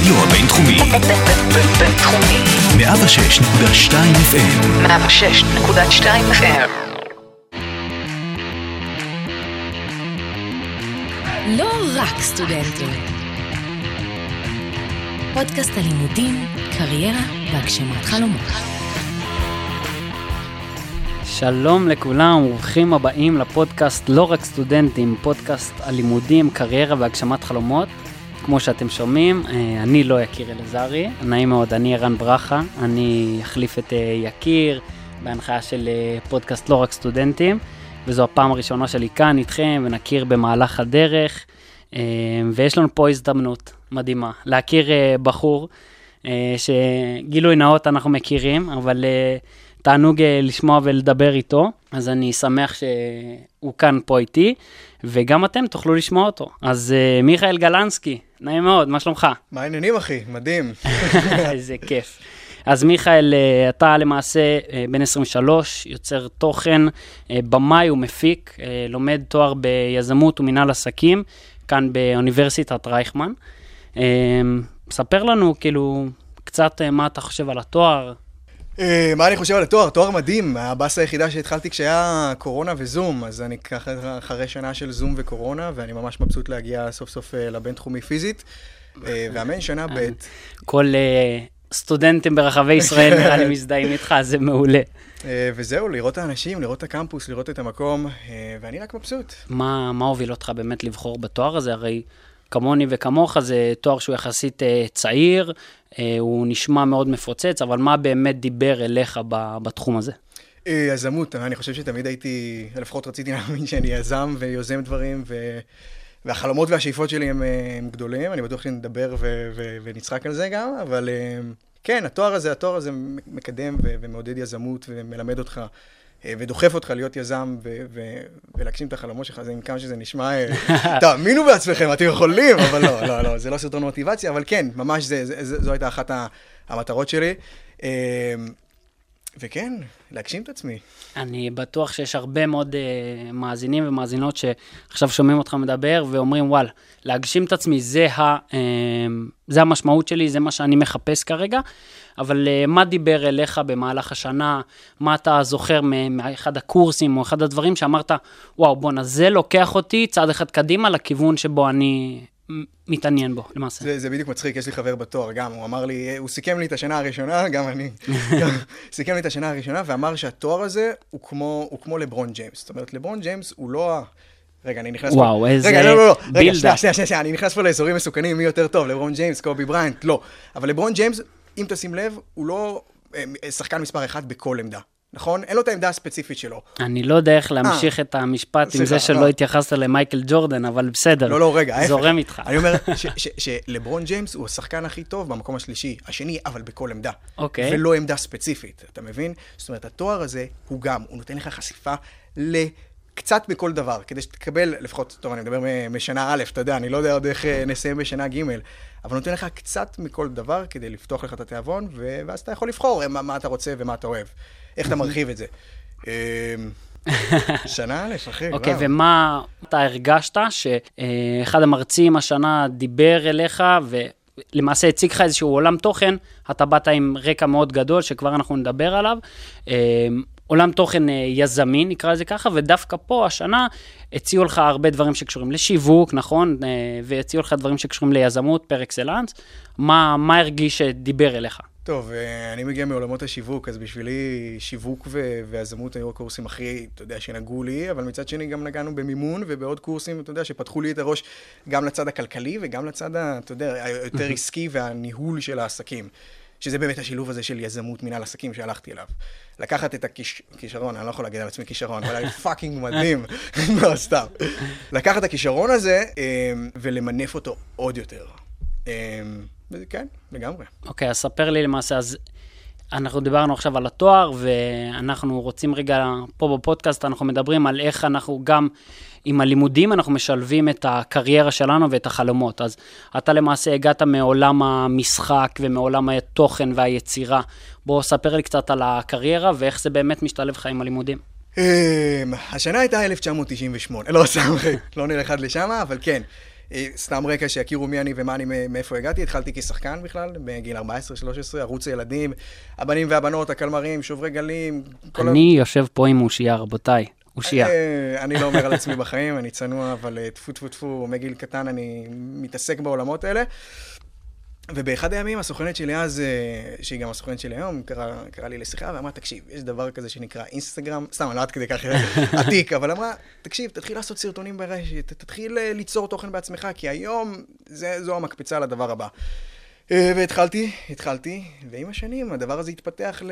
הרדיו הבינתחומי. בינתחומי. 106.2 FM. 106.2 FM. לא רק סטודנטים. פודקאסט הלימודים, קריירה והגשמת חלומות. שלום לכולם, ברוכים הבאים לפודקאסט לא רק סטודנטים, פודקאסט הלימודים, קריירה והגשמת חלומות. כמו שאתם שומעים, אה, אני לא יקיר אלעזרי, נעים מאוד, אני ערן ברכה, אני אחליף את אה, יקיר בהנחיה של אה, פודקאסט לא רק סטודנטים, וזו הפעם הראשונה שלי כאן איתכם, ונכיר במהלך הדרך, ויש לנו פה הזדמנות מדהימה, להכיר בחור, שגילוי נאות אנחנו מכירים, אבל תענוג לשמוע ולדבר איתו, אז אני שמח שהוא כאן פה איתי, וגם אתם תוכלו לשמוע אותו. אז מיכאל גלנסקי, נעים מאוד, מה שלומך? מה העניינים, אחי? מדהים. איזה כיף. אז מיכאל, אה, אתה למעשה אה, בן 23, יוצר תוכן, אה, במאי ומפיק, לומד תואר ביזמות ומינהל עסקים, כאן באוניברסיטת רייכמן. ספר לנו, כאילו, קצת מה אתה חושב על התואר, אה, מה אני חושב על התואר? תואר מדהים. הבאסה היחידה שהתחלתי כשהיה קורונה וזום, אז אני ככה אחרי שנה של זום וקורונה, ואני ממש מבסוט להגיע סוף סוף אה, לבינתחומי פיזית. אה, ואמן שנה ב'. כל סטודנטים ברחבי ישראל נראה לי מזדהים איתך, זה מעולה. וזהו, לראות את האנשים, לראות את הקמפוס, לראות את המקום, ואני רק מבסוט. מה הוביל אותך באמת לבחור בתואר הזה? הרי כמוני וכמוך זה תואר שהוא יחסית צעיר, אה, הוא נשמע מאוד מפוצץ, אבל מה באמת דיבר אליך בתחום הזה? אה, יזמות, אני חושב שתמיד הייתי, לפחות רציתי להאמין שאני יזם ויוזם דברים, ו... והחלומות והשאיפות שלי הם, אה, הם גדולים, אני בטוח שנדבר ו... ו... ונצחק על זה גם, אבל כן, התואר הזה, התואר הזה מקדם ו... ומעודד יזמות ומלמד אותך אה, ודוחף אותך להיות יזם ו- ו- ולהגשים את החלומות שלך, זה עם כמה שזה נשמע, אה, תאמינו בעצמכם, אתם יכולים, אבל לא, לא, לא, זה לא סרטון מוטיבציה, אבל כן, ממש זה, זה, זה, זו הייתה אחת המטרות שלי. וכן, להגשים את עצמי. אני בטוח שיש הרבה מאוד uh, מאזינים ומאזינות שעכשיו שומעים אותך מדבר ואומרים, וואלה, להגשים את עצמי, זה, ה, uh, זה המשמעות שלי, זה מה שאני מחפש כרגע. אבל uh, מה דיבר אליך במהלך השנה? מה אתה זוכר מאחד הקורסים או אחד הדברים שאמרת, וואו, בואנה, זה לוקח אותי צעד אחד קדימה לכיוון שבו אני מתעניין בו, למעשה. זה, זה בדיוק מצחיק, יש לי חבר בתואר גם, הוא אמר לי, הוא סיכם לי את השנה הראשונה, גם אני, סיכם לי את השנה הראשונה, ואמר שהתואר הזה הוא כמו, הוא כמו לברון ג'יימס. זאת אומרת, לברון ג'יימס הוא לא ה... רגע, אני נכנס וואו, פה... וואו, איזה רגע, לא, לא, לא, רגע, שנייה, שנייה, שנייה, אני נכנס פה לאזורים מסוכנים, מי יותר טוב, לברון ג'יימס, קובי בריינט, לא. אבל לברון ג'יימס, אם תשים לב, הוא לא אה, שחקן מספר אחד בכל עמדה. נכון? אין לו את העמדה הספציפית שלו. אני לא יודע איך להמשיך 아, אה. את המשפט עם זה שלא לא. התייחסת למייקל ג'ורדן, אבל בסדר. לא, לא, רגע, זורם איתך. אני אומר שלברון ג'יימס הוא השחקן הכי טוב במקום השלישי, השני, אבל בכל עמדה. אוקיי. ולא עמדה ספציפית, אתה מבין? זאת אומרת, התואר הזה הוא גם, הוא נותן לך חשיפה ל... קצת בכל דבר, כדי שתקבל, לפחות, טוב, אני מדבר משנה א', אתה יודע, אני לא יודע עוד איך אה, נסיים בשנה ג', אבל נותן לך קצת מכל דבר כדי לפתוח לך את התיאבון, ואז אתה יכול לבחור מה, מה אתה רוצה ומה אתה אוהב. איך אתה מרחיב את זה. אמ, שנה א', אחי, אוקיי, ומה אתה הרגשת שאחד המרצים השנה דיבר אליך, ולמעשה הציג לך איזשהו עולם תוכן, אתה באת עם רקע מאוד גדול, שכבר אנחנו נדבר עליו. אמ, עולם תוכן אה, יזמי, נקרא לזה ככה, ודווקא פה השנה הציעו לך הרבה דברים שקשורים לשיווק, נכון? אה, והציעו לך דברים שקשורים ליזמות פר אקסלנס. מה, מה הרגיש שדיבר אליך? טוב, אה, אני מגיע מעולמות השיווק, אז בשבילי שיווק ו- ויזמות היו הקורסים הכי, אתה יודע, שנגעו לי, אבל מצד שני גם נגענו במימון ובעוד קורסים, אתה יודע, שפתחו לי את הראש גם לצד הכלכלי וגם לצד, אתה יודע, היותר עסקי והניהול של העסקים. שזה באמת השילוב הזה של יזמות מנהל עסקים שהלכתי אליו. לקחת את הכישרון, אני לא יכול להגיד על עצמי כישרון, אבל היה fucking מדהים, לא, סתם. לקחת את הכישרון הזה אה, ולמנף אותו עוד יותר. כן, לגמרי. אוקיי, okay, אז ספר לי למעשה, אז אנחנו דיברנו עכשיו על התואר, ואנחנו רוצים רגע, פה בפודקאסט אנחנו מדברים על איך אנחנו גם עם הלימודים, אנחנו משלבים את הקריירה שלנו ואת החלומות. אז אתה למעשה הגעת מעולם המשחק ומעולם התוכן והיצירה. בוא ספר לי קצת על הקריירה ואיך זה באמת משתלב לך עם הלימודים. אמ, השנה הייתה 1998, לא סתם, לא נלך עד לשם, אבל כן. אה, סתם רקע שיכירו מי אני ומה אני, מאיפה הגעתי, התחלתי כשחקן בכלל, בגיל 14-13, ערוץ ילדים, הבנים והבנות, הקלמרים, שוברי גלים. כל ה- אני יושב פה עם אושייה, רבותיי. אושייה. אה, אני לא אומר על עצמי בחיים, אני צנוע, אבל אה, טפו טפו טפו, מגיל קטן אני מתעסק בעולמות האלה. ובאחד הימים הסוכנת שלי אז, אה, שהיא גם הסוכנת שלי היום, קרא, קרא לי לשיחה ואמרה, תקשיב, יש דבר כזה שנקרא אינסטגרם, סתם, לא עד כדי כך עתיק, אבל אמרה, תקשיב, תתחיל לעשות סרטונים ברשת, תתחיל אה, ליצור תוכן בעצמך, כי היום זה, זו המקפצה לדבר הבא. אה, והתחלתי, התחלתי, ועם השנים הדבר הזה התפתח.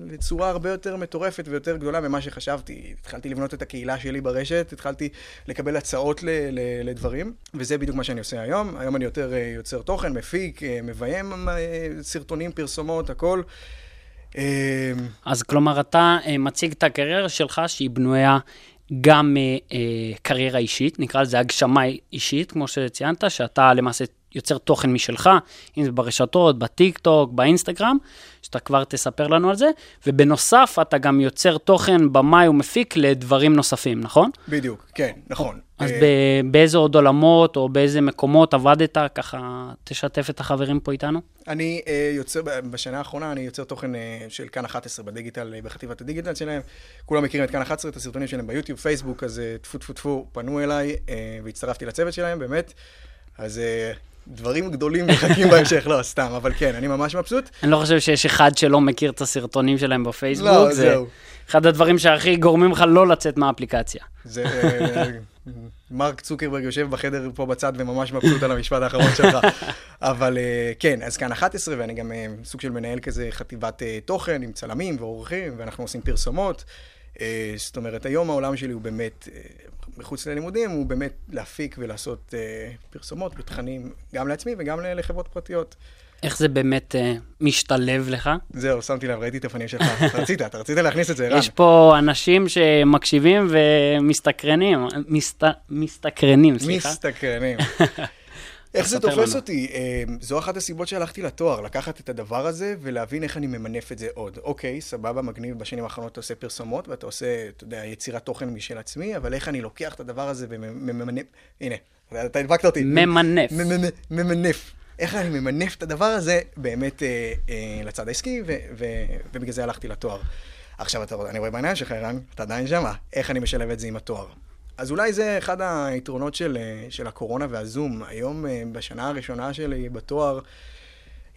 לצורה הרבה יותר מטורפת ויותר גדולה ממה שחשבתי. התחלתי לבנות את הקהילה שלי ברשת, התחלתי לקבל הצעות. לדברים, וזה בדיוק מה שאני עושה היום. היום אני יותר אה, יוצר תוכן, מפיק, אה, מביים סרטונים, פרסומות, הכל. אז כלומר, אתה מציג את הקריירה שלך שהיא בנויה גם אה, אה, קריירה אישית, נקרא לזה הגשמה אישית, כמו שציינת, שאתה למעשה יוצר תוכן משלך, אם זה ברשתות, בטיק טוק, באינסטגרם, שאתה כבר תספר לנו על זה, ובנוסף אתה גם יוצר תוכן במאי ומפיק לדברים נוספים, נכון? בדיוק, כן, נכון. אז אה, ב- באיזה עוד עולמות או באיזה מקומות עבדת, ככה תשתף את החברים פה איתנו? אני אה, יוצר, בשנה האחרונה אני יוצר תוכן אה, של כאן 11 בדיגיטל, אה, בחטיבת הדיגיטל שלהם. כולם מכירים את כאן 11, את הסרטונים שלהם ביוטיוב, פייסבוק, אז טפו טפו טפו, פנו אליי אה, והצטרפתי לצוות שלהם, באמת. אז דברים גדולים מחכים בהמשך, לא, סתם, אבל כן, אני ממש מבסוט. אני לא חושב שיש אחד שלא מכיר את הסרטונים שלהם בפייסבוק. לא, זה זהו. אחד הדברים שהכי גורמים לך לא לצאת מהאפליקציה. זה... אה, מרק צוקרברג יושב בחדר פה בצד וממש מבסוט על המשפט האחרון שלך. אבל אה, כן, אז כאן 11, ואני גם אה, סוג של מנהל כזה חטיבת תוכן עם צלמים ועורכים, ואנחנו עושים פרסומות. אה, זאת אומרת, היום העולם שלי הוא באמת, אה, מחוץ ללימודים, הוא באמת להפיק ולעשות אה, פרסומות ותכנים, גם לעצמי וגם לחברות פרטיות. איך זה באמת אה, משתלב לך? זהו, שמתי לב, ראיתי את הפנים שלך. רצית, אתה רצית להכניס את זה, ערן. יש פה אנשים שמקשיבים ומסתקרנים, מסת... מסתקרנים, סליחה. מסתקרנים. איך זה תופס לנו. אותי? אה, זו אחת הסיבות שהלכתי לתואר, לקחת את הדבר הזה ולהבין איך אני ממנף את זה עוד. אוקיי, סבבה, מגניב, בשנים האחרונות אתה עושה פרסומות ואתה עושה, אתה יודע, יצירת תוכן משל עצמי, אבל איך אני לוקח את הדבר הזה וממנף, הנה, אתה הדבקת אותי. ממנף. ממנף. ממנף. איך אני ממנף את הדבר הזה באמת אה, אה, לצד העסקי, ו- ו- ובגלל זה הלכתי לתואר. עכשיו, אתה, אני רואה בעיניים שלך, ערן, אתה עדיין שמה, איך אני משלב את זה עם התואר. אז אולי זה אחד היתרונות של, אה, של הקורונה והזום. היום, אה, בשנה הראשונה שלי בתואר,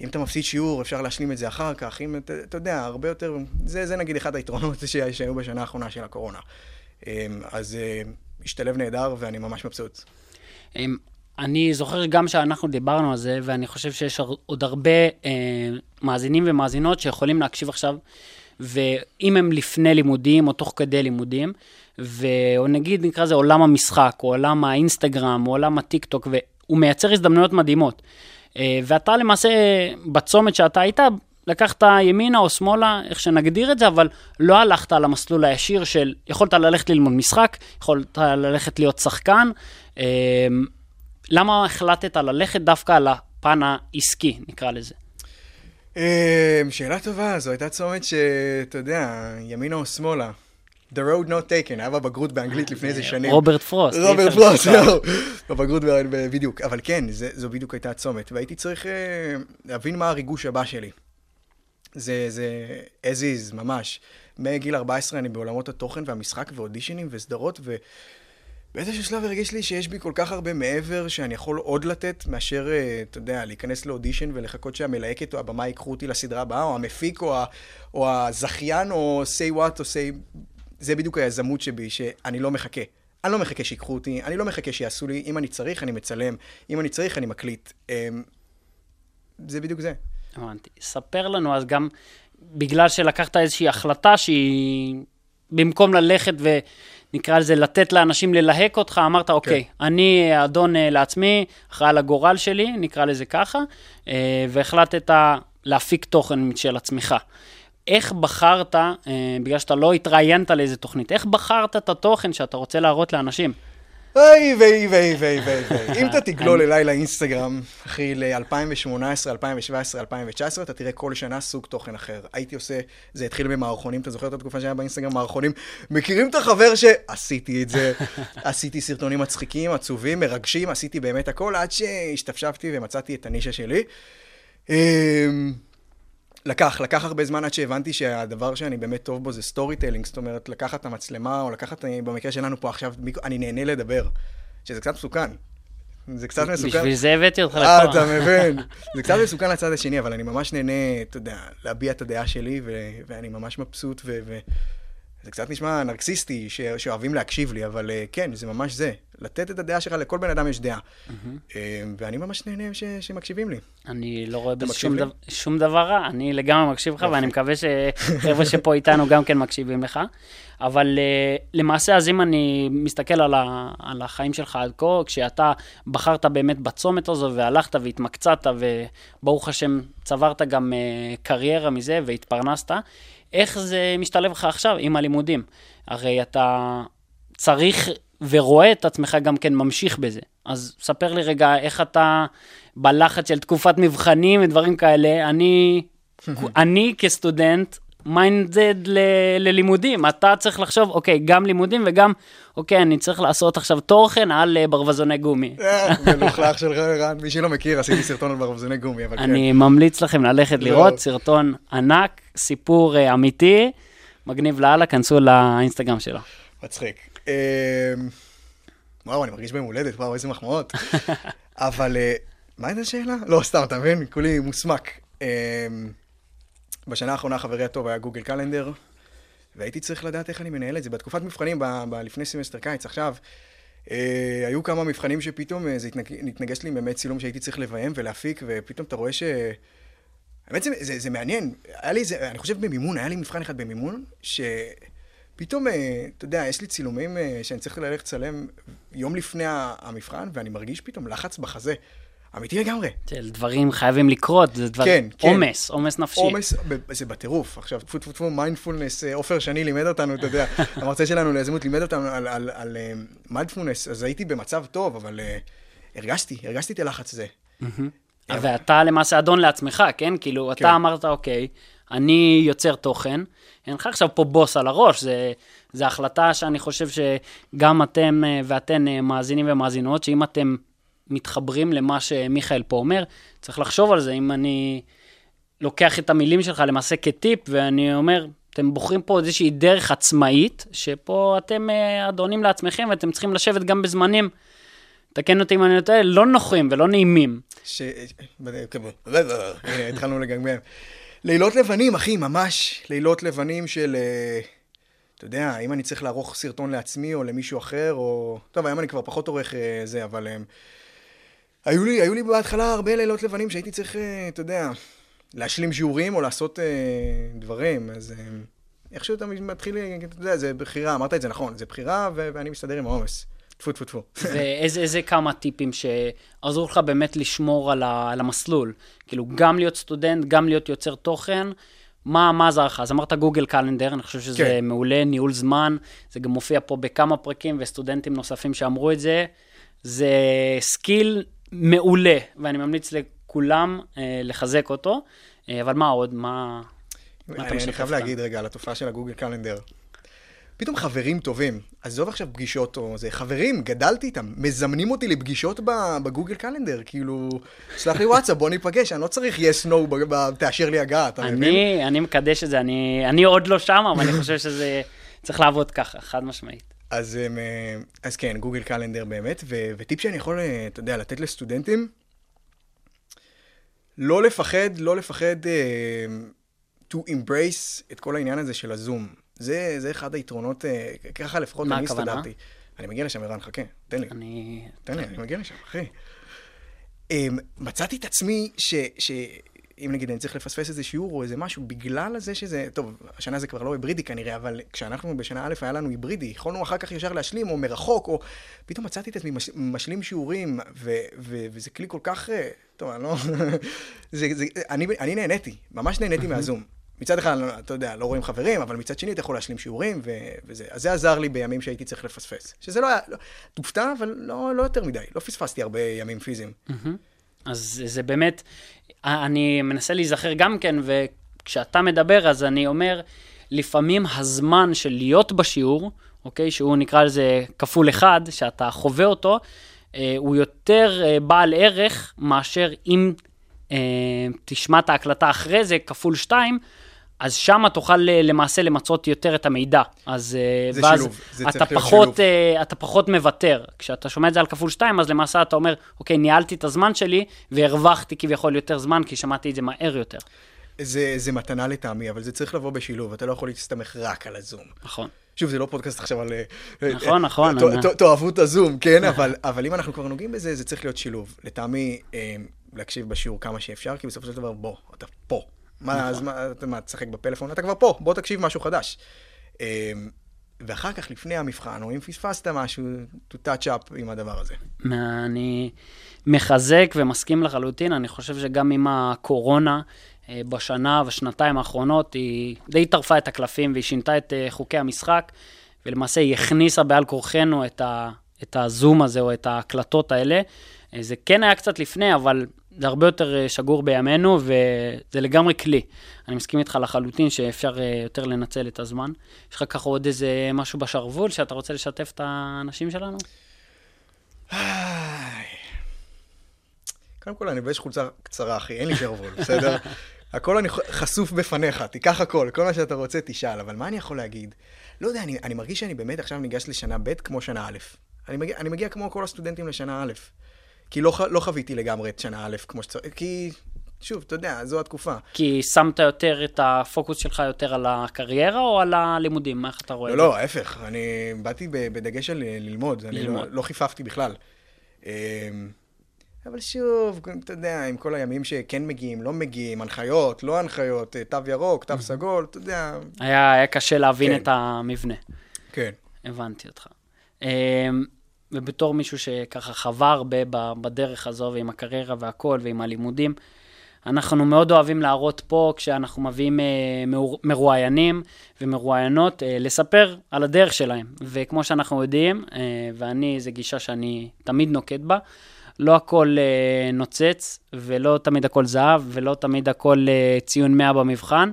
אם אתה מפסיד שיעור, אפשר להשלים את זה אחר כך. אם אתה, אתה יודע, הרבה יותר... זה, זה נגיד אחד היתרונות שהיו בשנה האחרונה של הקורונה. אה, אז אה, השתלב נהדר ואני ממש מבסוט. אמ, אני זוכר גם שאנחנו דיברנו על זה, ואני חושב שיש עוד הרבה אה, מאזינים ומאזינות שיכולים להקשיב עכשיו, ואם הם לפני לימודים או תוך כדי לימודים, או נגיד נקרא לזה עולם המשחק, או עולם האינסטגרם, או עולם הטיק טוק, והוא מייצר הזדמנויות מדהימות. אה, ואתה למעשה, בצומת שאתה היית, לקחת ימינה או שמאלה, איך שנגדיר את זה, אבל לא הלכת על המסלול הישיר של, יכולת ללכת ללמוד משחק, יכולת ללכת להיות שחקן. אה, למה החלטת ללכת דווקא על הפן העסקי, נקרא לזה? אה, שאלה טובה, זו הייתה צומת שאתה יודע, ימינה או שמאלה. The road not taken, היה בבגרות באנגלית לפני איזה שנים. רוברט פרוסט. רוברט פרוסט. זהו. בבגרות בדיוק. אבל כן, זו בדיוק הייתה הצומת. והייתי צריך אה, להבין מה הריגוש הבא שלי. זה, זה as is, ממש. מגיל 14 אני בעולמות התוכן והמשחק ואודישנים וסדרות, ובאיזשהו שלב הרגיש לי שיש בי כל כך הרבה מעבר שאני יכול עוד לתת, מאשר, אה, אתה יודע, להיכנס לאודישן ולחכות שהמלהקת או הבמה ייקחו אותי לסדרה הבאה, או המפיק, או, ה, או הזכיין, או say what, או say... זה בדיוק היזמות שבי, שאני לא מחכה. אני לא מחכה שיקחו אותי, אני לא מחכה שיעשו לי, אם אני צריך, אני מצלם, אם אני צריך, אני מקליט. אמ, זה בדיוק זה. הבנתי. ספר לנו אז גם, בגלל שלקחת איזושהי החלטה שהיא, במקום ללכת ונקרא לזה לתת לאנשים ללהק אותך, אמרת, אוקיי, אני אדון אה, לעצמי, אחראי על הגורל שלי, נקרא לזה ככה, אה, והחלטת להפיק תוכן של עצמך. איך בחרת, אה, בגלל שאתה לא התראיינת לאיזה תוכנית, איך בחרת את התוכן שאתה רוצה להראות לאנשים? אוי ויי ויי ויי ויי ויי. אם אתה תגלול אליי לאינסטגרם, אחי, ל-2018, 2017, 2019, אתה תראה כל שנה סוג תוכן אחר. הייתי עושה, זה התחיל במערכונים, אתה זוכר את התקופה שהיה באינסטגרם מערכונים? מכירים את החבר שעשיתי את זה, עשיתי סרטונים מצחיקים, עצובים, מרגשים, עשיתי באמת הכל, עד שהשתפשפתי ומצאתי את הנישה שלי. לקח, לקח הרבה זמן עד שהבנתי שהדבר שאני באמת טוב בו זה storytelling, זאת אומרת, לקחת את המצלמה, או לקחת, אה, במקרה שלנו פה עכשיו, אני נהנה לדבר, שזה קצת מסוכן. זה קצת מסוכן. בשביל זה הבאתי אותך אה, לפה. אתה מבין. זה קצת מסוכן לצד השני, אבל אני ממש נהנה, אתה יודע, להביע את הדעה שלי, ו- ואני ממש מבסוט, ו... ו- זה קצת נשמע נרקסיסטי, ש- שאוהבים להקשיב לי, אבל אה, כן, זה ממש זה. לתת את הדעה שלך, לכל בן אדם יש דעה. אה, ואני ממש נהנה ש- שמקשיבים לי. אני לא רואה בזה שום? דבר, שום דבר רע, אני לגמרי מקשיב לך. ואני מקווה שחבר'ה שפה איתנו גם כן מקשיבים לך. אבל uh, למעשה, אז אם אני מסתכל על, ה, על החיים שלך עד כה, כשאתה בחרת באמת בצומת הזו והלכת והתמקצעת, וברוך השם, צברת גם uh, קריירה מזה והתפרנסת, איך זה משתלב לך עכשיו עם הלימודים? הרי אתה צריך ורואה את עצמך גם כן ממשיך בזה. אז ספר לי רגע איך אתה בלחץ של תקופת מבחנים ודברים כאלה. אני, אני כסטודנט minded ל- ללימודים. אתה צריך לחשוב, אוקיי, גם לימודים וגם, אוקיי, אני צריך לעשות עכשיו תוכן על אה, ברווזוני גומי. אה, מלוכלך של רן, מי שלא מכיר, עשיתי סרטון על ברווזוני גומי, אבל כן. אני ממליץ לכם ללכת לא. לראות סרטון ענק, סיפור אה, אמיתי, מגניב לאללה, כנסו לאינסטגרם שלו. מצחיק. וואו, אני מרגיש ביום הולדת, וואו, איזה מחמאות. אבל מה הייתה השאלה? לא, סתם, אתה מבין? כולי מוסמק. בשנה האחרונה חברי הטוב היה Google Calendar, והייתי צריך לדעת איך אני מנהל את זה. בתקופת מבחנים, ב- ב- לפני סמסטר קיץ, עכשיו, אה, היו כמה מבחנים שפתאום אה, זה התנג- התנגש לי באמת צילום שהייתי צריך לביים ולהפיק, ופתאום אתה רואה ש... האמת זה, זה, זה מעניין, היה לי איזה, אני חושב במימון, היה לי מבחן אחד במימון, שפתאום, אה, אתה יודע, יש לי צילומים אה, שאני צריך ללכת לצלם יום לפני המבחן, ואני מרגיש פתאום לחץ בחזה. אמיתי לגמרי. דברים חייבים לקרות, זה דבר, כן, כן. עומס, עומס נפשי. עומס, זה בטירוף. עכשיו, טפו טפו טפו, מיינדפולנס, אה, עופר שני לימד אותנו, אתה יודע, המרצה שלנו ליזמות לימד אותנו על- על- על מיינדפולנס, אז הייתי במצב טוב, אבל אה, הרגשתי, הרגשתי את הלחץ הזה. ואתה למעשה אדון לעצמך, כן? כאילו, כן. אתה אמרת, אוקיי, אני יוצר תוכן, אין לך עכשיו פה בוס על הראש, זה, זה החלטה שאני חושב שגם אתם אה, ואתן אה, מאזינים ומאזינות, שאם אתם מתחברים למה שמיכאל פה אומר, צריך לחשוב על זה, אם אני לוקח את המילים שלך למעשה כטיפ, ואני אומר, אתם בוחרים פה איזושהי דרך עצמאית, שפה אתם אה, אדונים לעצמכם, ואתם צריכים לשבת גם בזמנים, תקן אותי אם אני טועה, לא נוחים ולא נעימים. ש... הנה, התחלנו לגמגם. לילות לבנים, אחי, ממש לילות לבנים של... אה, אתה יודע, אם אני צריך לערוך סרטון לעצמי או למישהו אחר, או... טוב, היום אני כבר פחות עורך אה, זה, אבל... היו לי, היו לי בהתחלה הרבה לילות לבנים שהייתי צריך, אה, אתה יודע, להשלים שיעורים או לעשות אה, דברים, אז אה, איכשהו אתה מתחיל, אה, אתה יודע, זה בחירה, אמרת את זה נכון, זה בחירה ו- ואני מסתדר עם העומס. טפו טפו טפו. ואיזה איזה כמה טיפים שעזרו לך באמת לשמור על, ה, על המסלול? כאילו, גם להיות סטודנט, גם להיות יוצר תוכן, מה, מה עזר לך? אז אמרת Google Calendar, אני חושב שזה כן. מעולה, ניהול זמן, זה גם מופיע פה בכמה פרקים, וסטודנטים נוספים שאמרו את זה. זה skill מעולה, ואני ממליץ לכולם אה, לחזק אותו. אה, אבל מה עוד? מה... מה אתה אני, אני משתף חייב כאן? להגיד רגע על התופעה של ה Google Calendar. פתאום חברים טובים, עזוב עכשיו פגישות או זה, חברים, גדלתי איתם, מזמנים אותי לפגישות בגוגל קלנדר, כאילו, שלח לי וואטסאפ, בוא ניפגש, אני לא צריך yes, no, תאשר לי הגעה, אתה מבין? אני, אני מקדש את זה, אני, אני עוד לא שם, אבל אני חושב שזה צריך לעבוד ככה, חד משמעית. אז, הם, אה, אז כן, גוגל קלנדר באמת, ו- וטיפ שאני יכול, אה, אתה יודע, לתת לסטודנטים, לא לפחד, לא לפחד uh, to embrace את כל העניין הזה של הזום. זה, זה אחד היתרונות, uh, ככה לפחות מה אני הכוונה? הסתדרתי. אני מגיע לשם, ערן, חכה, תן לי. אני... תן לי, אני מגיע לשם, אחי. Um, מצאתי את עצמי ש... ש... אם נגיד אני צריך לפספס איזה שיעור או איזה משהו, בגלל הזה שזה, טוב, השנה זה כבר לא היברידי כנראה, אבל כשאנחנו בשנה א' היה לנו היברידי, יכולנו אחר כך ישר להשלים, או מרחוק, או פתאום מצאתי את עצמי מש... משלים שיעורים, ו... ו... וזה כלי כל כך, אה, טוב, אני לא... זה, זה... אני, אני נהניתי, ממש נהניתי מהזום. מצד אחד, אתה יודע, לא רואים חברים, אבל מצד שני אתה יכול להשלים שיעורים, ו- וזה. אז זה עזר לי בימים שהייתי צריך לפספס. שזה לא היה, לא, תופתע, אבל לא, לא יותר מדי. לא פספסתי הרבה ימים פיזיים. אז זה באמת, אני מנסה להיזכר גם כן, וכשאתה מדבר, אז אני אומר, לפעמים הזמן של להיות בשיעור, אוקיי, שהוא נקרא לזה כפול אחד, שאתה חווה אותו, אה, הוא יותר אה, בעל ערך מאשר אם אה, תשמע את ההקלטה אחרי זה, כפול שתיים, אז שמה תוכל אה, למעשה למצות יותר את המידע. אז אה, זה ואז שילוב, זה אתה צריך להיות פחות, שילוב. אה, אתה פחות מוותר. כשאתה שומע את זה על כפול שתיים, אז למעשה אתה אומר, אוקיי, ניהלתי את הזמן שלי והרווחתי כביכול יותר זמן, כי שמעתי את זה מהר יותר. זה, זה מתנה לטעמי, אבל זה צריך לבוא בשילוב, אתה לא יכול להסתמך רק על הזום. נכון. שוב, זה לא פודקאסט עכשיו על... נכון, נכון, תאהבו את הזום, כן? אבל, אבל אם אנחנו כבר נוגעים בזה, זה צריך להיות שילוב. לטעמי, להקשיב בשיעור כמה שאפשר, כי בסופו של דבר, בוא, אתה פה. מה, נכון. אז מה, אתה מה, תשחק בפלאפון? אתה כבר פה, בוא תקשיב משהו חדש. אה, ואחר כך, לפני המבחן, או אם פספסת משהו, to touch up עם הדבר הזה. אני מחזק ומסכים לחלוטין, אני חושב שגם עם הקורונה אה, בשנה ושנתיים האחרונות, היא די טרפה את הקלפים והיא שינתה את אה, חוקי המשחק, ולמעשה היא הכניסה בעל כורחנו את, ה, את הזום הזה או את ההקלטות האלה. אה, זה כן היה קצת לפני, אבל זה הרבה יותר אה, שגור בימינו, וזה לגמרי כלי. אני מסכים איתך לחלוטין שאפשר אה, יותר לנצל את הזמן. יש לך ככה עוד איזה משהו בשרוול שאתה רוצה לשתף את האנשים שלנו? קודם כל, אני לובש חולצה קצרה, אחי, אין לי שרוול, בסדר? הכל אני חשוף בפניך, תיקח הכל, כל מה שאתה רוצה תשאל, אבל מה אני יכול להגיד? לא יודע, אני, אני מרגיש שאני באמת עכשיו ניגש לשנה ב' כמו שנה א'. אני מגיע, אני מגיע כמו כל הסטודנטים לשנה א'. כי לא, לא חוויתי לגמרי את שנה א' כמו שצריך, כי, שוב, אתה יודע, זו התקופה. כי שמת יותר את הפוקוס שלך יותר על הקריירה או על הלימודים? איך אתה רואה לא, את לא, ההפך, אני באתי בדגש על אה, ללמוד, אני לא, ללמוד. לא חיפפתי בכלל. אמ, אבל שוב, אתה יודע, עם כל הימים שכן מגיעים, לא מגיעים, הנחיות, לא הנחיות, אה, תו ירוק, תו סגול, אתה יודע? היה, היה קשה להבין כן. את המבנה. כן. הבנתי אותך. ובתור מישהו שככה חווה הרבה בדרך הזו, ועם הקריירה והכל, ועם הלימודים, אנחנו מאוד אוהבים להראות פה, כשאנחנו מביאים אה, מרואיינים ומרואיינות, אה, לספר על הדרך שלהם. וכמו שאנחנו יודעים, אה, ואני, זו גישה שאני תמיד נוקט בה, לא הכל נוצץ, ולא תמיד הכל זהב, ולא תמיד הכל ציון 100 במבחן.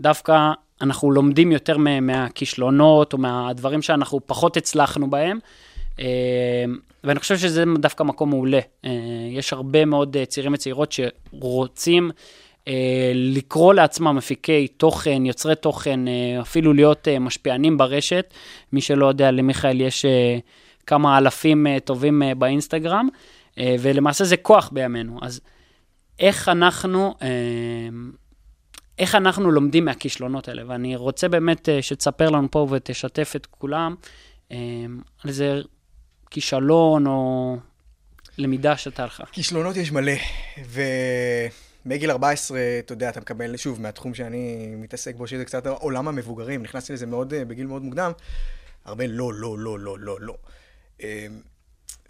דווקא אנחנו לומדים יותר מה- מהכישלונות, או מהדברים שאנחנו פחות הצלחנו בהם. אה, ואני חושב שזה דווקא מקום מעולה. אה, יש הרבה מאוד אה, צעירים וצעירות שרוצים אה, לקרוא לעצמם מפיקי תוכן, יוצרי תוכן, אפילו להיות משפיענים ברשת. מי שלא יודע, למיכאל יש כמה אלפים טובים באינסטגרם, ולמעשה זה כוח בימינו. אז איך אנחנו... איך אנחנו לומדים מהכישלונות האלה, ואני רוצה באמת שתספר לנו פה ותשתף את כולם על איזה כישלון או למידה שהייתה לך. כישלונות יש מלא, ומגיל 14, אתה יודע, אתה מקבל, שוב, מהתחום שאני מתעסק בו, שזה קצת עולם המבוגרים, נכנסתי לזה מאוד, אה, בגיל מאוד מוקדם, הרבה לא, לא, לא, לא, לא, לא. אה,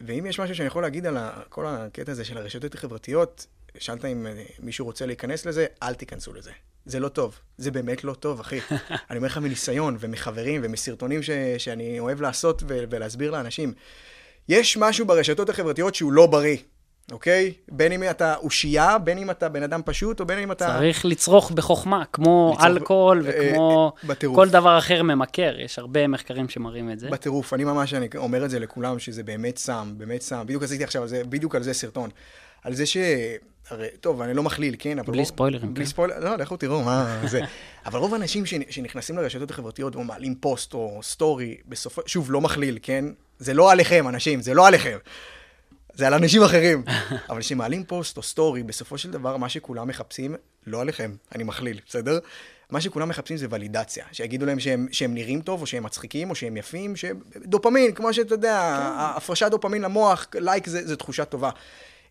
ואם יש משהו שאני יכול להגיד על כל הקטע הזה של הרשתות החברתיות, שאלת אם אה, מישהו רוצה להיכנס לזה, אל תיכנסו לזה. זה לא טוב. זה באמת לא טוב, אחי. אני אומר לך מניסיון ומחברים ומסרטונים ש, שאני אוהב לעשות ו, ולהסביר לאנשים. יש משהו ברשתות החברתיות שהוא לא בריא, אוקיי? בין אם אתה אושייה, בין אם אתה בן אדם פשוט, או בין אם אתה... צריך לצרוך בחוכמה, כמו לצרוך- אלכוהול אה, וכמו אה, בטירוף. כל דבר אחר ממכר, יש הרבה מחקרים שמראים את זה. בטירוף, אני ממש אני אומר את זה לכולם, שזה באמת סם, באמת סם. בדיוק עשיתי עכשיו על זה, בדיוק על זה סרטון. על זה ש... הרי, טוב, אני לא מכליל, כן? אבל בלי רוב- ספוילרים, בלי כן. ספוילר, לא, לכו תראו מה זה. אבל רוב האנשים שנ- שנכנסים לרשתות החברתיות ומעלים פוסט או סטורי, בסופו, שוב, לא מכליל, כן? זה לא עליכם, אנשים, זה לא עליכם. זה על אנשים אחרים. אבל כשמעלים פוסט או סטורי, בסופו של דבר, מה שכולם מחפשים, לא עליכם, אני מכליל, בסדר? מה שכולם מחפשים זה ולידציה. שיגידו להם שהם, שהם נראים טוב, או שהם מצחיקים, או שהם יפים, שהם... דופמין, כמו שאתה יודע, כן. הפרשת דופמין למוח, לייק זה, זה תחושה טובה.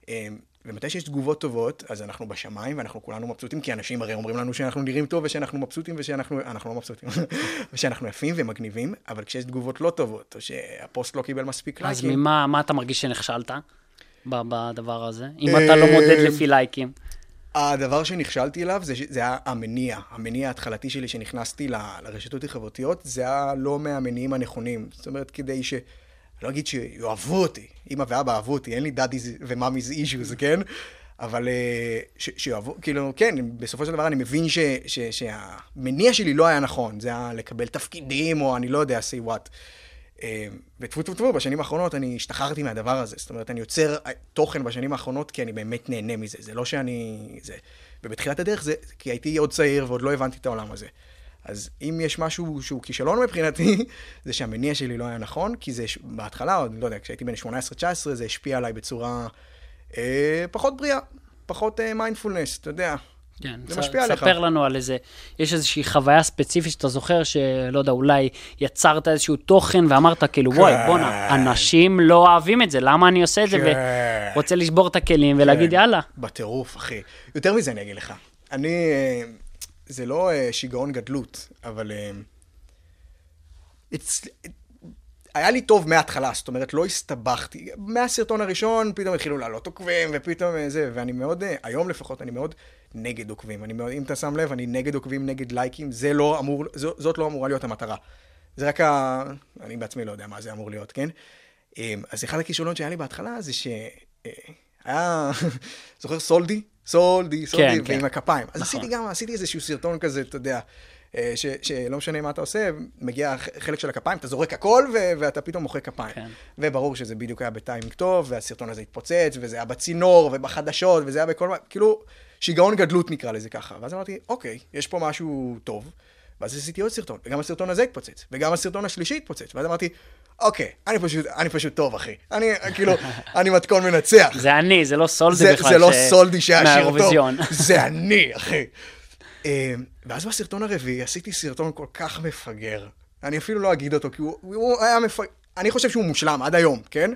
אמ, ומתי שיש תגובות טובות, אז אנחנו בשמיים ואנחנו כולנו מבסוטים, כי אנשים הרי אומרים לנו שאנחנו נראים טוב ושאנחנו מבסוטים ושאנחנו, אנחנו לא מבסוטים, ושאנחנו יפים ומגניבים, אבל כשיש תגובות לא טובות, או שהפוסט לא קיבל מספיק אז לייקים, ממה מה אתה מרגיש שנכשלת בדבר הזה? אם אתה לא אה, מודד לפי לייקים. הדבר שנכשלתי אליו זה, זה היה המניע, המניע ההתחלתי שלי שנכנסתי ל- לרשתות החברתיות, זה היה לא מהמניעים הנכונים. זאת אומרת, כדי ש... לא אגיד שיאהבו אותי, אמא ואבא אהבו אותי, אין לי דאדיז ומאמיז אישוז, כן? אבל אה, שיאהבו, כאילו, כן, בסופו של דבר אני מבין ש- ש- שהמניע שלי לא היה נכון, זה היה לקבל תפקידים, או אני לא יודע, say what. אה, וטפו טפו טפו, בשנים האחרונות אני השתחררתי מהדבר הזה. זאת אומרת, אני יוצר תוכן בשנים האחרונות כי אני באמת נהנה מזה. זה לא שאני... זה... ובתחילת הדרך זה כי הייתי עוד צעיר ועוד לא הבנתי את העולם הזה. אז אם יש משהו שהוא כישלון מבחינתי, זה שהמניע שלי לא היה נכון, כי זה בהתחלה, עוד לא יודע, כשהייתי בן 18-19, זה השפיע עליי בצורה אה, פחות בריאה, פחות מיינדפולנס, אתה יודע. כן, זה משפיע עליך. ספר לנו על איזה, יש איזושהי חוויה ספציפית שאתה זוכר, שלא יודע, אולי יצרת איזשהו תוכן ואמרת כאילו, וואי, בואנה, אנשים לא אוהבים את זה, למה אני עושה את זה? כן. ורוצה לשבור את הכלים ולהגיד, כן, יאללה. בטירוף, אחי. יותר מזה אני אגיד לך. אני, אה, זה לא אה, שיגעון גדלות, אבל... אה, אצ- היה לי טוב מההתחלה, זאת אומרת, לא הסתבכתי. מהסרטון הראשון פתאום התחילו לעלות עוקבים, ופתאום אה, זה, ואני מאוד, אה, היום לפחות, אני מאוד נגד עוקבים. אני מאוד, אם אתה שם לב, אני נגד עוקבים, נגד לייקים, זה לא אמור, זו, זאת לא אמורה להיות המטרה. זה רק ה... אני בעצמי לא יודע מה זה אמור להיות, כן? אה, אז אחד הכישלונות שהיה לי בהתחלה זה ש... היה, זוכר סולדי? סולדי, סולדי, כן, ועם כן. הכפיים. אז נכון. עשיתי גם, עשיתי איזשהו סרטון כזה, אתה יודע, אה, ש, שלא משנה מה אתה עושה, מגיע חלק של הכפיים, אתה זורק הכל ו- ואתה פתאום מוחא כפיים. כן. וברור שזה בדיוק היה בטיימינג טוב, והסרטון הזה התפוצץ, וזה היה בצינור, ובחדשות, וזה היה בכל... מה- כאילו, שיגעון גדלות נקרא לזה ככה. ואז אמרתי, אוקיי, יש פה משהו טוב. ואז עשיתי עוד סרטון, וגם הסרטון הזה התפוצץ, וגם הסרטון השלישי התפוצץ. ואז אמרתי, אוקיי, אני פשוט, אני פשוט טוב, אחי. אני, כאילו, אני מתכון מנצח. זה אני, זה לא סולדי זה, בכלל. זה לא ש- סולדי טוב, מהאירוויזיון. זה אני, אחי. אה, ואז בסרטון הרביעי עשיתי סרטון כל כך מפגר. אני אפילו לא אגיד אותו, כי הוא, הוא היה מפגר. אני חושב שהוא מושלם עד היום, כן?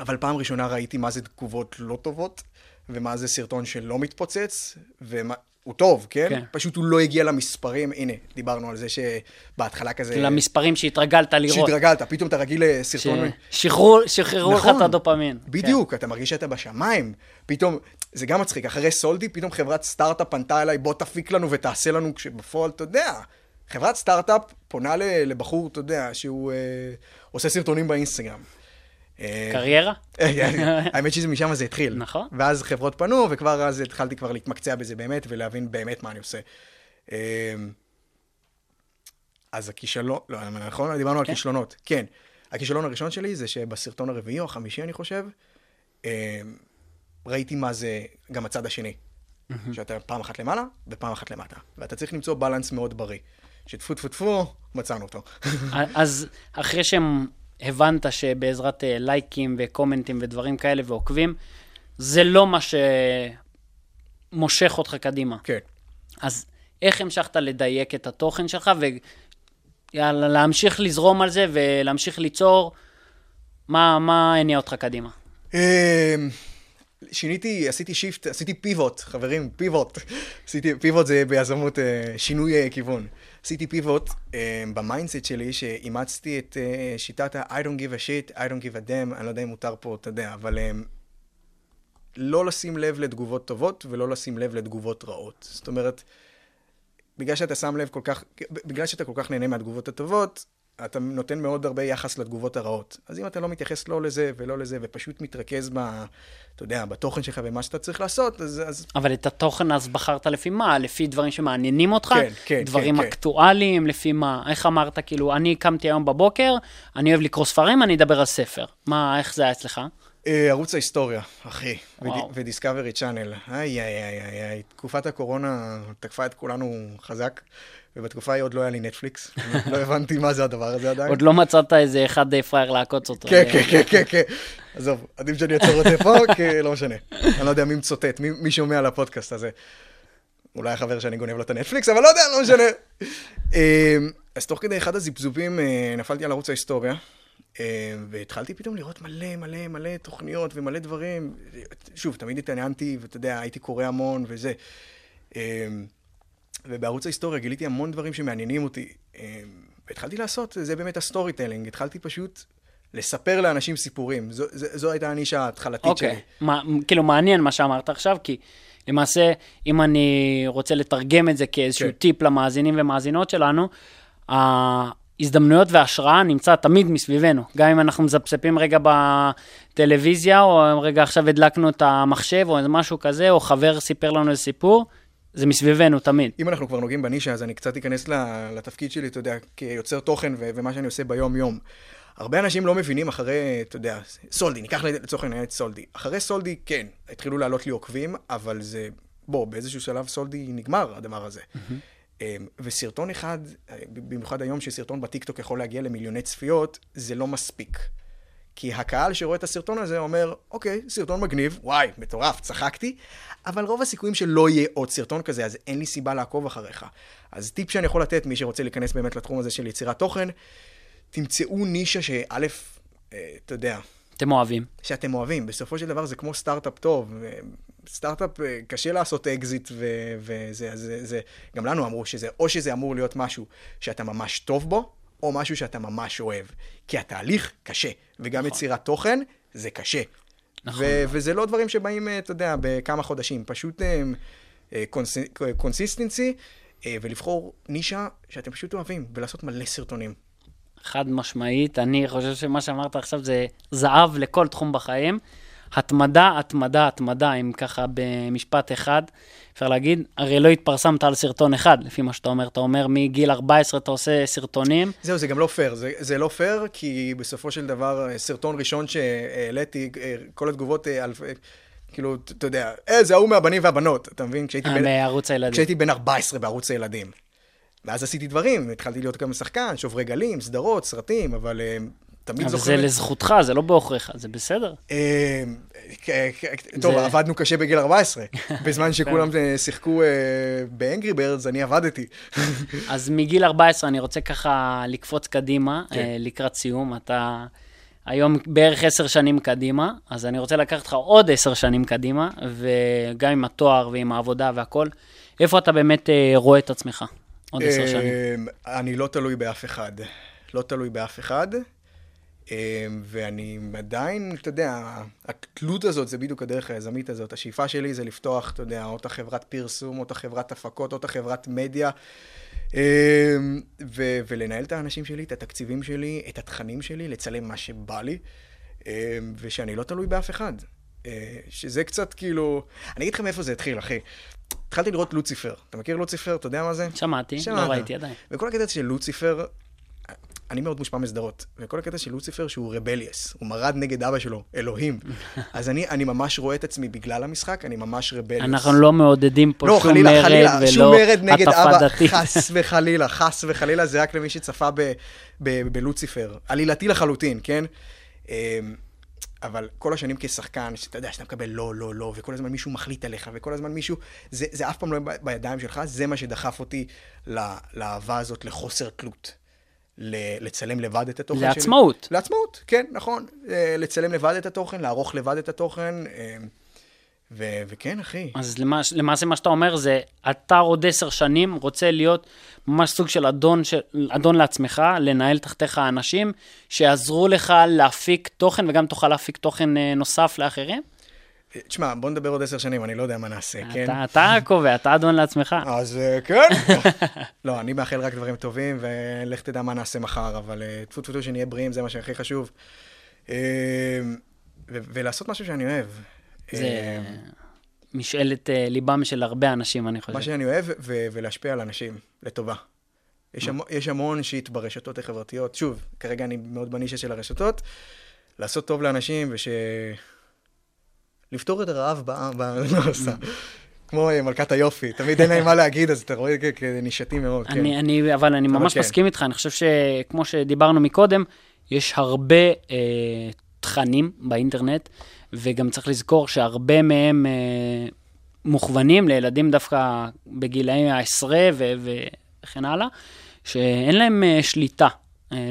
אבל פעם ראשונה ראיתי מה זה תגובות לא טובות, ומה זה סרטון שלא מתפוצץ, ומה... הוא טוב, כן? כן. פשוט הוא לא הגיע למספרים, הנה, דיברנו על זה שבהתחלה כזה... למספרים שהתרגלת לראות. שהתרגלת, פתאום אתה רגיל לסרטון... ששחררו שחררו לך נכון, את הדופמין. בדיוק, אתה מרגיש שאתה בשמיים. פתאום, זה גם מצחיק, אחרי סולדי, פתאום חברת סטארט-אפ פנתה אליי, בוא תפיק לנו ותעשה לנו, כשבפועל, אתה יודע, חברת סטארט-אפ פונה לבחור, אתה יודע, שהוא אה, עושה סרטונים באינסטגרם. אה, קריירה? האמת שזה משם זה התחיל. נכון. ואז חברות פנו, וכבר אז התחלתי כבר להתמקצע בזה באמת, ולהבין באמת מה אני עושה. אה, אז הכישלון, לא, נכון? דיברנו על כן. כישלונות. כן. הכישלון הראשון שלי זה שבסרטון הרביעי או החמישי, אני חושב, אה, ראיתי מה זה גם הצד השני. שאתה פעם אחת למעלה ופעם אחת למטה. ואתה צריך למצוא בלנס מאוד בריא. שטפו טפו טפו, מצאנו אותו. אז אחרי שהבנת שבעזרת אה, לייקים וקומנטים ודברים כאלה ועוקבים, זה לא מה שמושך אותך קדימה. כן. אז איך המשכת לדייק את התוכן שלך ויאללה, להמשיך לזרום על זה ולהמשיך ליצור? מה, מה הניע אותך קדימה? שיניתי, עשיתי שיפט, עשיתי פיבוט, חברים, פיבוט. עשיתי, פיבוט זה ביזמות אה, שינוי אה, כיוון. עשיתי פיבוט אה, ב mindset שלי, שאימצתי את שיטת ה- I don't give a shit, I don't give a damn, אני לא יודע אם מותר פה, אתה יודע, אבל לא לשים לב לתגובות טובות ולא לשים לב לתגובות רעות. זאת אומרת, בגלל שאתה שם לב כל כך, בגלל שאתה כל כך נהנה מהתגובות הטובות, אתה נותן מאוד הרבה יחס לתגובות הרעות. אז אם אתה לא מתייחס לא לזה ולא לזה, ופשוט מתרכז ב... אתה יודע, בתוכן שלך ומה שאתה צריך לעשות, אז... אז... אבל את התוכן אז בחרת לפי מה? לפי דברים שמעניינים אותך? כן, כן, דברים כן, כן. אקטואליים? לפי מה? איך אמרת, כאילו, אני קמתי היום בבוקר, אני אוהב לקרוא ספרים, אני אדבר על ספר. מה, איך זה היה אצלך? אה, ערוץ ההיסטוריה, אחי. ודיסקאברי צ'אנל. איי, איי, איי, איי, תקופת הקורונה תקפה את כולנו חזק, ובתקופה ההיא עוד לא היה לי נטפליקס, לא הבנתי מה זה הדבר הזה עדיין. עוד לא מצאת איזה אחד אה, פראייר לעקוץ אותו. כן, אה, כן, כן, כן, כן. עזוב, עדיף שאני אעצור את זה פה, כי לא משנה. אני לא יודע מי מצוטט, מי, מי שומע על הפודקאסט הזה. אולי החבר שאני גונב לו את הנטפליקס, אבל לא יודע, לא משנה. אה, אז תוך כדי אחד הזיפזופים אה, נפלתי על ערוץ ההיסטוריה, והתחלתי פתאום לראות מלא מלא מלא תוכניות ומלא דברים. שוב, תמיד התעניינתי, ואתה יודע, הייתי קורא המון וזה. ובערוץ ההיסטוריה גיליתי המון דברים שמעניינים אותי. אה, והתחלתי לעשות, זה באמת ה storytelling. התחלתי פשוט לספר לאנשים סיפורים. זו, זו, זו הייתה הנישה ההתחלתית אוקיי. שלי. מה, כאילו, מעניין מה שאמרת עכשיו, כי למעשה, אם אני רוצה לתרגם את זה כאיזשהו כן. טיפ למאזינים ומאזינות שלנו, ההזדמנויות וההשראה נמצא תמיד מסביבנו. גם אם אנחנו מזפזפים רגע בטלוויזיה, או רגע עכשיו הדלקנו את המחשב, או משהו כזה, או חבר סיפר לנו איזה סיפור, זה מסביבנו תמיד. אם אנחנו כבר נוגעים בנישה, אז אני קצת אכנס לתפקיד שלי, אתה יודע, כיוצר תוכן ו- ומה שאני עושה ביום-יום. הרבה אנשים לא מבינים אחרי, אתה יודע, סולדי, ניקח לצורך העניין את סולדי. אחרי סולדי, כן, התחילו לעלות לי עוקבים, אבל זה, בוא, באיזשהו שלב סולדי נגמר, הדבר הזה. אמ, וסרטון אחד, אה, במיוחד היום שסרטון בטיקטוק יכול להגיע למיליוני צפיות, זה לא מספיק. כי הקהל שרואה את הסרטון הזה אומר, אוקיי, סרטון מגניב, וואי, מטורף, צחקתי, אבל רוב הסיכויים שלא יהיה עוד סרטון כזה, אז אין לי סיבה לעקוב אחריך. אז טיפ שאני יכול לתת, מי שרוצה להיכנס באמת לתחום הזה של יצירת תוכן, תמצאו נישה שא', אה, אתה יודע, אתם אוהבים. שאתם אוהבים. בסופו של דבר זה כמו סטארט-אפ טוב. ו- סטארט-אפ, אה, קשה לעשות אקזיט ו- וזה, זה, זה, גם לנו אמרו שזה, או שזה אמור להיות משהו שאתה ממש טוב בו, או משהו שאתה ממש אוהב. כי התהליך קשה, וגם יצירת תוכן זה קשה. נכון. ו- וזה לא דברים שבאים, אה, אתה יודע, בכמה חודשים. פשוט אה, אה, cons- consistency, ולבחור נישה שאתם פשוט אוהבים, ולעשות מלא סרטונים. חד משמעית, אני חושב שמה שאמרת עכשיו זה זהב לכל תחום בחיים. התמדה, התמדה, התמדה, אם ככה במשפט אחד, אפשר להגיד, הרי לא התפרסמת על סרטון אחד, לפי מה שאתה אומר. אתה אומר מגיל 14 אתה עושה סרטונים, זהו, זה גם לא פייר. זה, זה לא פייר, כי בסופו של דבר, אה, סרטון ראשון שהעליתי, אה, כל התגובות, אה, אלף, כאילו, אתה יודע, אה, זה ההוא מהבנים והבנות, אתה מבין? כשהייתי, בן, מערוץ הילדים. כשהייתי בן 14 בערוץ הילדים. ואז עשיתי דברים, התחלתי להיות גם שחקן, שוברי גלים, סדרות, סרטים, אבל אה, תמיד אבל זוכר... זה לזכותך, זה לא בעוכריך, זה בסדר. אה, כ- כ- טוב, עבדנו קשה בגיל 14. בזמן שכולם אה, שיחקו אה, באנגרי ברדס, אני עבדתי. אז מגיל 14 אני רוצה ככה לקפוץ קדימה, כן. אה, לקראת סיום. אתה היום בערך עשר שנים קדימה, אז אני רוצה לקחת אותך עוד עשר שנים קדימה, וגם עם התואר ועם העבודה והכל. איפה אתה באמת אה, רואה את עצמך עוד עשר שנים? אה, אני לא תלוי באף אחד. לא תלוי באף אחד. אה, ואני עדיין, אתה יודע, התלות הזאת זה בדיוק הדרך היזמית הזאת. השאיפה שלי זה לפתוח, אתה יודע, אותה חברת פרסום, אותה חברת הפקות, אותה חברת מדיה, אה, ו- ולנהל את האנשים שלי, את התקציבים שלי, את התכנים שלי, לצלם מה שבא לי, אה, ושאני לא תלוי באף אחד. אה, שזה קצת כאילו... אני אגיד לך מאיפה זה התחיל, אחי. התחלתי לראות לוציפר. אתה מכיר לוציפר? אתה יודע מה זה? שמעתי, לא שמעת. ראיתי עדיין. וכל הקטע של לוציפר, אני מאוד מושפע מסדרות, וכל הקטע של לוציפר שהוא רבליאס, הוא מרד נגד אבא שלו, אלוהים. אז אני, אני ממש רואה את עצמי בגלל המשחק, אני ממש רבליאס. אנחנו לא מעודדים פה לא, שום חלילה, מרד חלילה, שום ולא מרד נגד אבא, דתית. חס וחלילה, חס וחלילה, זה רק למי שצפה ב, ב, בלוציפר. עלילתי לחלוטין, כן? אמ, אבל כל השנים כשחקן, שאתה יודע, שאתה מקבל לא, לא, לא, וכל הזמן מישהו מחליט עליך, וכל הזמן מישהו, זה, זה אף פעם לא בידיים שלך, זה מה שדחף אותי לאהבה הזאת, לחוסר תלות. לצלם לבד את התוכן שלי. לעצמאות. לעצמאות, כן, נכון. אה, לצלם לבד את התוכן, לערוך לבד את התוכן, אה, ו- וכן, אחי. אז למעש, למעשה מה שאתה אומר זה, אתה עוד עשר שנים רוצה להיות ממש סוג של אדון, של, אדון לעצמך, לנהל תחתיך אנשים שיעזרו לך להפיק תוכן, וגם תוכל להפיק תוכן אה, נוסף לאחרים? תשמע, בוא נדבר עוד עשר שנים, אני לא יודע מה נעשה, כן? אתה, אתה קובע, אתה אדון לעצמך. אז אה, כן. לא, אני מאחל רק דברים טובים, ולך תדע מה נעשה מחר, אבל אה, טפו טפו טפו שנהיה בריאים, זה מה שהכי חשוב. אה, ולעשות משהו שאני אוהב. זה משאלת ליבם של הרבה אנשים, אני חושב. מה שאני אוהב, ולהשפיע על אנשים, לטובה. יש, המון, יש המון שיט ברשתות החברתיות. שוב, כרגע אני מאוד בנישה של הרשתות. לעשות טוב לאנשים, וש... לפתור את הרעב בעם, ב- לא, סתם. כמו אה, מלכת היופי, תמיד אין להם מה להגיד, אז אתה רואה כ- כנישתי מאוד, כן. אני, אני, אבל אני ממש כן. מסכים איתך, אני חושב שכמו שדיברנו מקודם, יש הרבה אה, תכנים באינטרנט, וגם צריך לזכור שהרבה מהם אה, מוכוונים לילדים דווקא בגילאי העשרה וכן הלאה, שאין להם אה, שליטה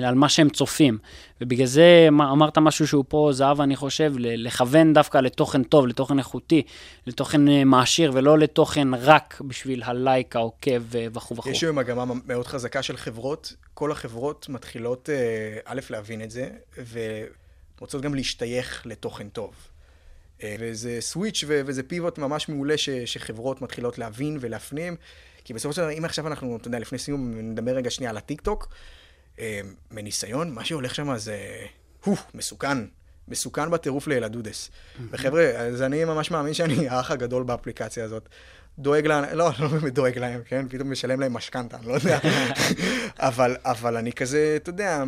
על מה שהם צופים. ובגלל זה מה- אמרת משהו שהוא פה זהב, אני חושב, לכוון דווקא לתוכן טוב, לתוכן איכותי, לתוכן אה, מעשיר, ולא לתוכן רק בשביל הלייק, העוקב אה, וכו' וכו'. יש היום מגמה מאוד חזקה של חברות. כל החברות מתחילות, אה, א', להבין את זה, ורוצות גם להשתייך לתוכן טוב. אה, וזה סוויץ' וזה פיבוט ממש מעולה ש- שחברות מתחילות להבין ולהפנים. כי בסופו של דבר, אם עכשיו אנחנו, אתה יודע, לפני סיום, נדבר רגע שנייה על הטיקטוק, אה, מניסיון, מה שהולך שם זה, הו, מסוכן. מסוכן בטירוף לילדודס. וחבר'ה, אז אני ממש מאמין שאני האח הגדול באפליקציה הזאת. דואג להם, לא, לא באמת דואג להם, כן? פתאום משלם להם משכנתה, אני לא יודע. אבל, אבל אני כזה, אתה יודע,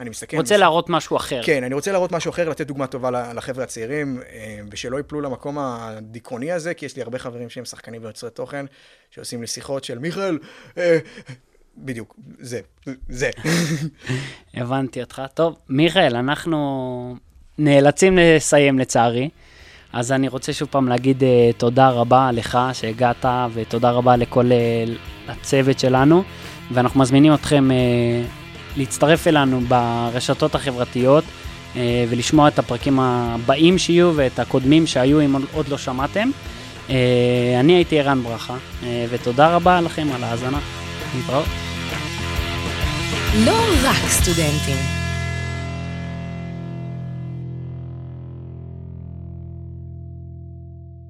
אני מסתכל... רוצה להראות משהו אחר. כן, אני רוצה להראות משהו אחר, לתת דוגמה טובה לחבר'ה הצעירים, אה, ושלא ייפלו למקום הדיכאוני הזה, כי יש לי הרבה חברים שהם שחקנים ויוצרי תוכן, שעושים לי שיחות של מיכאל, אה, בדיוק, זה, זה. הבנתי אותך. טוב, מיכאל, אנחנו נאלצים לסיים לצערי, אז אני רוצה שוב פעם להגיד uh, תודה רבה לך שהגעת, ותודה רבה לכל uh, הצוות שלנו, ואנחנו מזמינים אתכם uh, להצטרף אלינו ברשתות החברתיות. uh, ולשמוע את הפרקים הבאים שיהיו ואת הקודמים שהיו אם עוד לא שמעתם. Uh, אני הייתי ערן ברכה, uh, ותודה רבה לכם על ההאזנה. להתראות. לא רק סטודנטים.